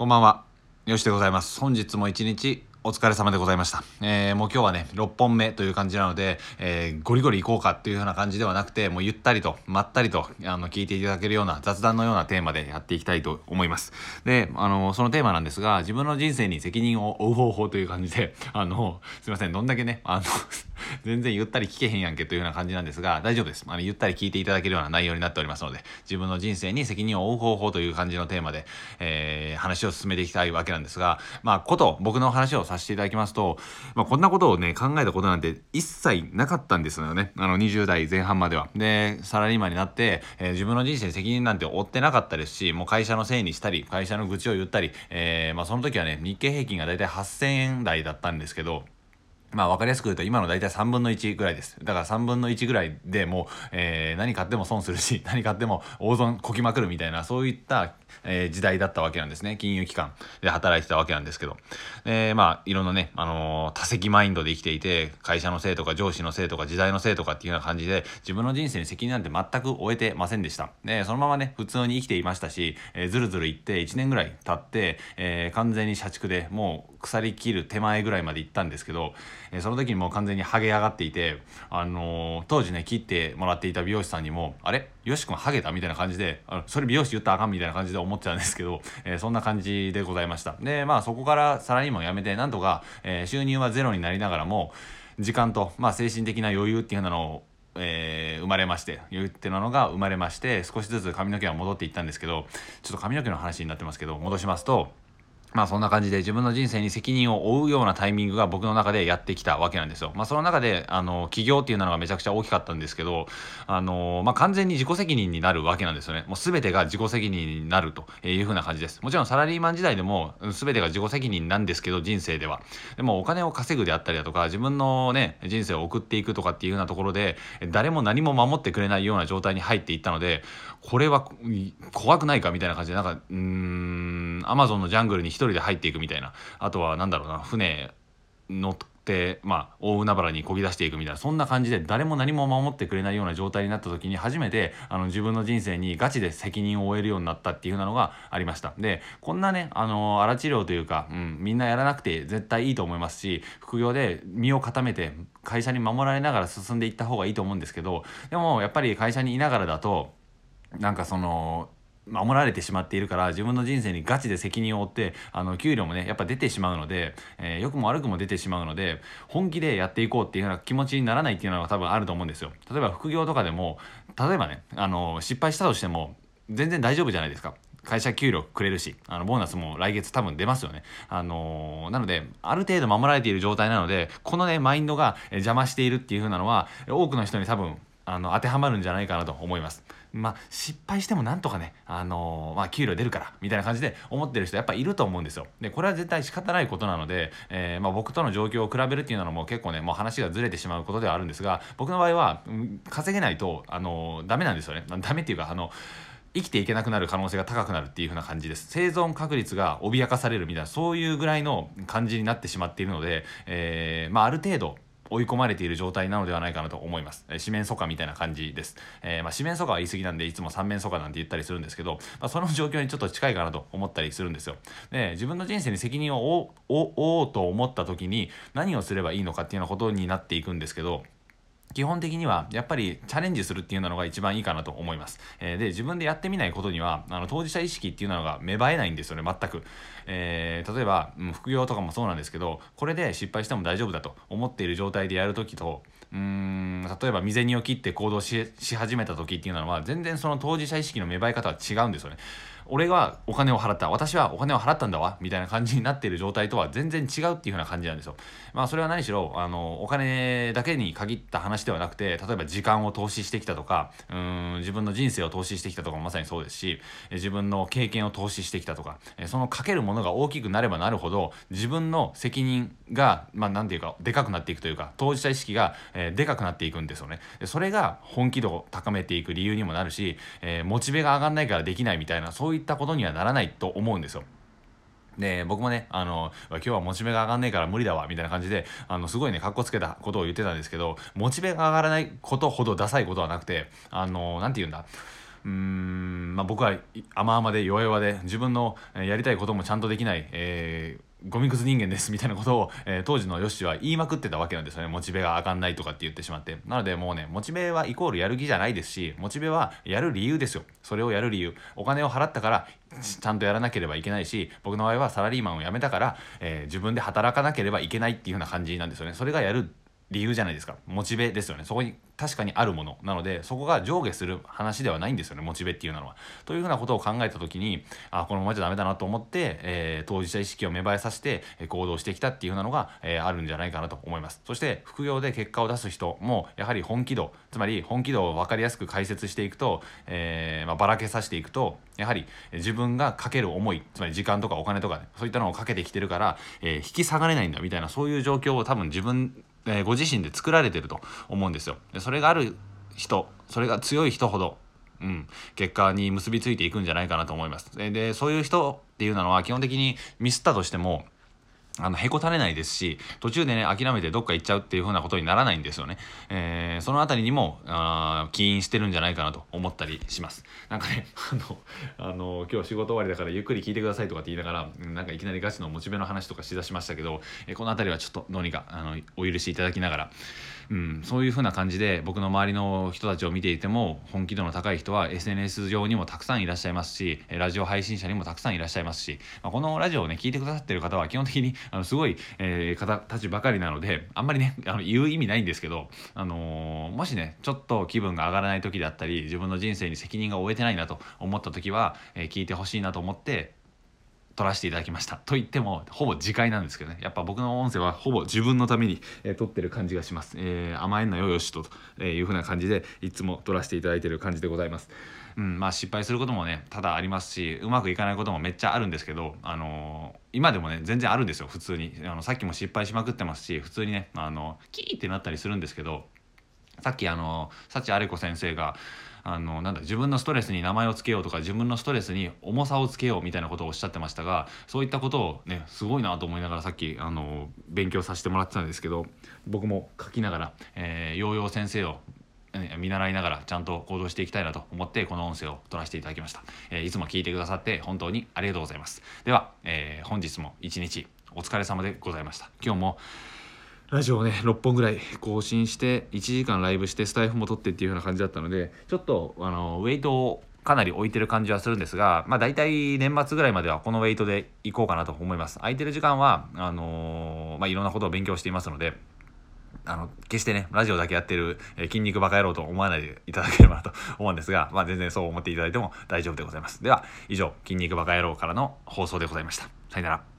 こんばんは。よしでございます。本日も一日お疲れ様でございました。えー、もう今日はね、6本目という感じなので、えー、ゴリゴリ行こうかっていうような感じではなくて、もうゆったりと、まったりと、あの、聞いていただけるような雑談のようなテーマでやっていきたいと思います。で、あの、そのテーマなんですが、自分の人生に責任を負う方法という感じで、あの、すいません、どんだけね、あの 全然ゆったり聞けへんやんけというような感じなんですが、大丈夫です。あの、ゆったり聞いていただけるような内容になっておりますので、自分の人生に責任を負う方法という感じのテーマで、えー、話を進めていきたいわけなんですが、まあ、こと、僕の話をさせていただきますと、まあ、こんなことをね、考えたことなんて一切なかったんですよね。あの、20代前半までは。で、サラリーマンになって、えー、自分の人生責任なんて負ってなかったですし、もう会社のせいにしたり、会社の愚痴を言ったり、えー、まあ、その時はね、日経平均がだいたい8000円台だったんですけど、まあ分かりやすく言うと今の大体3分の1ぐらいです。だから3分の1ぐらいでもう、えー、何買っても損するし、何買っても大損こきまくるみたいな、そういった、えー、時代だったわけなんですね。金融機関で働いてたわけなんですけど。えー、まあいろんなね、あのー、多責マインドで生きていて、会社のせいとか上司のせいとか時代のせいとかっていうような感じで、自分の人生に責任なんて全く負えてませんでした。で、そのままね、普通に生きていましたし、えー、ずるずるいって1年ぐらい経って、えー、完全に社畜でもう腐りきる手前ぐらいまで行ったんですけど、えー、その時にもう完全にハゲ上がっていて、あのー、当時ね切ってもらっていた美容師さんにも「あれ？よし君ハゲた?」みたいな感じであそれ美容師言ったらあかんみたいな感じで思っちゃうんですけど、えー、そんな感じでございましたでまあそこからサラリーマンを辞めてなんとか、え収入はゼロになりながらも時間と、まあ、精神的な余裕っていうのをえー、生まれまして余裕っていうのが生まれまして少しずつ髪の毛は戻っていったんですけどちょっと髪の毛の話になってますけど戻しますとまあそんな感じで自分の人生に責任を負うようなタイミングが僕の中でやってきたわけなんですよ。まあその中で、あの、起業っていうのがめちゃくちゃ大きかったんですけど、あの、まあ完全に自己責任になるわけなんですよね。もう全てが自己責任になるというふうな感じです。もちろんサラリーマン時代でも全てが自己責任なんですけど、人生では。でもお金を稼ぐであったりだとか、自分のね、人生を送っていくとかっていうようなところで、誰も何も守ってくれないような状態に入っていったので、これは怖くないかみたいな感じで、なんか、うん、アマゾンのジャングルに人で入っていくみたいな。あとは何だろうな船乗ってまあ大海原にこぎ出していくみたいなそんな感じで誰も何も守ってくれないような状態になった時に初めてあの自分の人生にガチで責任を負えるようになったっていうなのがありましたでこんなねあの荒治療というか、うん、みんなやらなくて絶対いいと思いますし副業で身を固めて会社に守られながら進んでいった方がいいと思うんですけどでもやっぱり会社にいながらだとなんかその守られてしまっているから自分の人生にガチで責任を負ってあの給料もねやっぱ出てしまうので、えー、くも悪くも出てしまうので本気でやっていこうっていうような気持ちにならないっていうのが多分あると思うんですよ。例えば副業とかでも例えばねあの失敗したとしても全然大丈夫じゃないですか。会社給料くれるしあのボーナスも来月多分出ますよね。あのー、なのである程度守られている状態なのでこのねマインドが邪魔しているっていう風なのは多くの人に多分あの当てはまるんじゃないかなと思います。まあ、失敗してもなんとかね、あのー、まあ、給料出るからみたいな感じで思ってる人やっぱいると思うんですよ。でこれは絶対仕方ないことなので、えー、まあ、僕との状況を比べるっていうのも結構ねもう話がずれてしまうことではあるんですが僕の場合は、うん、稼げないと、あのー、ダメなんですよね。ダメっていうかあの生きていけなくなる可能性が高くなるっていう風な感じです生存確率が脅かされるみたいなそういうぐらいの感じになってしまっているので、えー、まあ、ある程度追い込まれている状態なのではないかなと思います。えー、四面楚歌みたいな感じです。えー、まあ、四面楚歌は言い過ぎなんで、いつも三面楚歌なんて言ったりするんですけど、まあ、その状況にちょっと近いかなと思ったりするんですよ。で、自分の人生に責任を負おうと思った時に何をすればいいのかっていうようなことになっていくんですけど、基本的にはやっぱりチャレンジするっていうのが一番いいかなと思います。えー、で自分でやってみないことにはあの当事者意識っていうのが芽生えないんですよね全く。えー、例えば、うん、副業とかもそうなんですけどこれで失敗しても大丈夫だと思っている状態でやるときとうーん例えば未然にを切って行動し始めた時っていうのは全然その当事者意識の芽生え方は違うんですよね。俺はお金を払った私はお金を払ったんだわみたいな感じになっている状態とは全然違うっていう風な感じなんですよ。まあそれは何しろあのお金だけに限った話ではなくて例えば時間を投資してきたとかうん自分の人生を投資してきたとかもまさにそうですし自分の経験を投資してきたとかそのかけるものが大きくなればなるほど自分の責任がまあ何て言うかでかくなっていくというか当事者意識が、えー、でかくなっていくんですよね。それが本気度を高めていく理由にもなるし、えー、モチベが上がんないからできないみたいなそういったことにはならないと思うんですよ。で僕もねあの今日はモチベが上がんねえから無理だわみたいな感じであのすごいねかっこつけたことを言ってたんですけどモチベが上がらないことほどダサいことはなくてあの何て言うんだうーん、まあ、僕は甘々で弱々で自分のやりたいこともちゃんとできない、えーゴミくず人間ですみたいなことを、えー、当時のヨッシーは言いまくってたわけなんですよね。モチベが上がんないとかって言ってしまって。なのでもうねモチベはイコールやる気じゃないですしモチベはやる理由ですよ。それをやる理由。お金を払ったからちゃんとやらなければいけないし僕の場合はサラリーマンを辞めたから、えー、自分で働かなければいけないっていうような感じなんですよね。それがやる理由じゃないですか。モチベですよね。そこに確かにあるもの。なのでそこが上下する話ではないんですよね。モチベっていうのは。というふうなことを考えた時にあこのままじゃダメだなと思って、えー、当事者意識を芽生えさせて行動してきたっていうふうなのが、えー、あるんじゃないかなと思います。そして副業で結果を出す人もやはり本気度つまり本気度を分かりやすく解説していくと、えー、まあ、ばらけさせていくとやはり自分がかける思いつまり時間とかお金とか、ね、そういったのをかけてきてるから、え引き下がれないんだみたいなそういう状況を多分自分えー、ご自身で作られてると思うんですよ。でそれがある人それが強い人ほど、うん、結果に結びついていくんじゃないかなと思います。ででそういう人っていうのは基本的にミスったとしてもあの、へこたれないですし、途中でね、諦めてどっか行っちゃうっていう風なことにならないんですよね。えー、そのあたりにも、あ起因してるんじゃないかなと思ったりします。なんかね、あの、あの、今日仕事終わりだからゆっくり聞いてくださいとかって言いながら、なんかいきなりガチのモチベの話とかしだしましたけど、えー、このあたりはちょっとどうにか、あの、お許しいただきながら、うん、そういう風な感じで僕の周りの人たちを見ていても本気度の高い人は SNS 上にもたくさんいらっしゃいますしラジオ配信者にもたくさんいらっしゃいますし、まあ、このラジオをね聞いてくださってる方は基本的にあのすごい、えー、方たちばかりなのであんまりねあの言う意味ないんですけど、あのー、もしねちょっと気分が上がらない時だったり自分の人生に責任が負えてないなと思った時は、えー、聞いてほしいなと思って撮らせていただきました。と言ってもほぼ次回なんですけどね。やっぱ僕の音声はほぼ自分のために、えー、撮ってる感じがします、えー、甘えんなよよしと、えいう風な感じでいつも撮らせていただいてる感じでございます。うんまあ失敗することもね多々ありますしうまくいかないこともめっちゃあるんですけどあのー、今でもね全然あるんですよ普通に。あのさっきも失敗しまくってますし普通にねあのキーってなったりするんですけどさっきあの幸あれ子先生があのなんだ自分のストレスに名前を付けようとか自分のストレスに重さをつけようみたいなことをおっしゃってましたがそういったことをねすごいなと思いながらさっきあの勉強させてもらってたんですけど僕も書きながら、えー、ヨーヨー先生を見習いながらちゃんと行動していきたいなと思ってこの音声を取らせていただきました、えー、いつも聞いてくださって本当にありがとうございます。では、えー、本日も一日お疲れ様でございました。今日もラジオをね6本ぐらい更新して1時間ライブしてスタイフも撮ってっていうような感じだったのでちょっとあのウェイトをかなり置いてる感じはするんですが、まあ、大体年末ぐらいまではこのウェイトでいこうかなと思います空いてる時間はあのー、まあ、いろんなことを勉強していますのであの、決してね、ラジオだけやってる、えー、筋肉バカ野郎と思わないでいただければなと思うんですが、まあ全然そう思っていただいても大丈夫でございます。では、以上、筋肉バカ野郎からの放送でございました。さよなら。